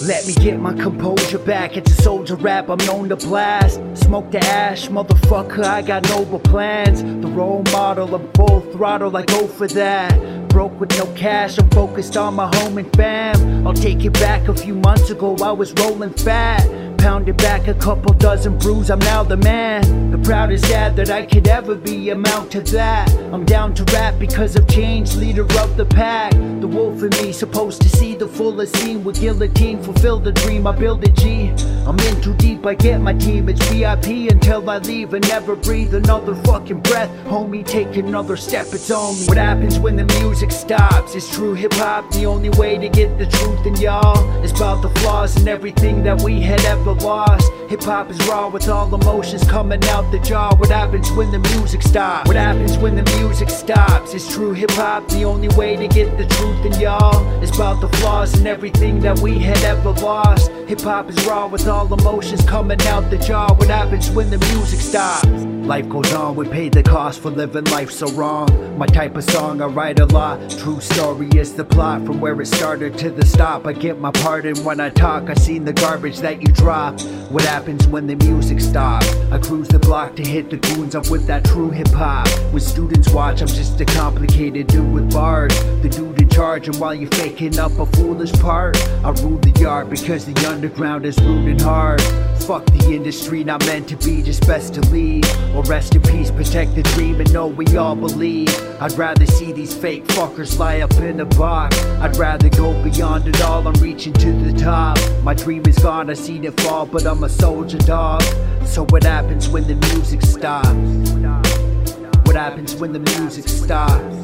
Let me get my composure back. It's a soldier rap, I'm known to blast. Smoke the ash, motherfucker, I got noble plans. The role model, I'm full throttle, I go for that. Broke with no cash, I'm focused on my home and fam. I'll take it back a few months ago, I was rolling fat. Pounded back a couple dozen brews, I'm now the man. The proudest dad that I could ever be, amount to that. I'm down to rap because of change, leader of the pack. The wolf in me, supposed to see the fullest scene with guillotine. Fulfill the dream, I build a G. I'm in too deep, I get my team. It's VIP until I leave and never breathe another fucking breath. Homie, take another step, it's on me. What happens when the music stops? It's true hip hop, the only way to get the truth in y'all. It's about the flaws and everything that we had ever lost. Hip hop is raw with all emotions coming out the jaw. What happens when the music stops? What happens when the music stops? It's true hip hop, the only way to get the truth in y'all. It's about the flaws and everything that we had ever lost. Hip hop is raw with all emotions coming out the jaw. What happens when the music stops? Life goes on, we pay the cost for living life so wrong. My type of song, I write a lot. True story is the plot from where it started to the stop. I get my pardon when I talk. I seen the garbage that you drop. What happens when the music stops? I cruise the block to hit the goons up with that true hip hop. When students watch, I'm just a complicated dude with bars. The dude in charge, and while you're faking up a foolish part, I rule the yard because the underground is and hard. Fuck the industry, not meant to be, just best to leave. Or rest in peace, protect the dream and know we all believe. I'd rather see these fake fuckers lie up in a box. I'd rather go beyond it all, I'm reaching to the top. My dream is gone, I seen it fall, but I'm a soldier dog. So what happens when the music stops? What happens when the music stops?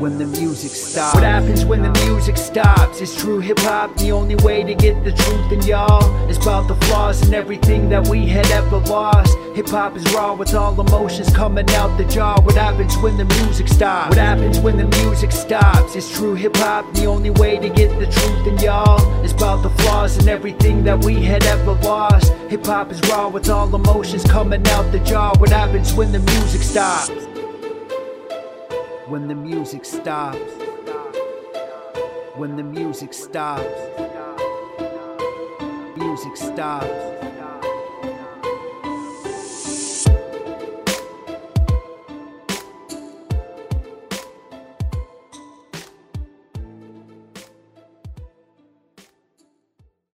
when the music stops. What happens when the music stops? It's true hip hop, the only way to get the truth in y'all. It's about the flaws and everything that we had ever lost. Hip hop is raw with all emotions coming out the jaw. What happens when the music stops? What happens when the music stops? It's true hip hop, the only way to get the truth in y'all. It's about the flaws and everything that we had ever lost. Hip hop is raw with all emotions coming out the jaw. What happens when the music stops? when the music stops. When the music stops. Music stops.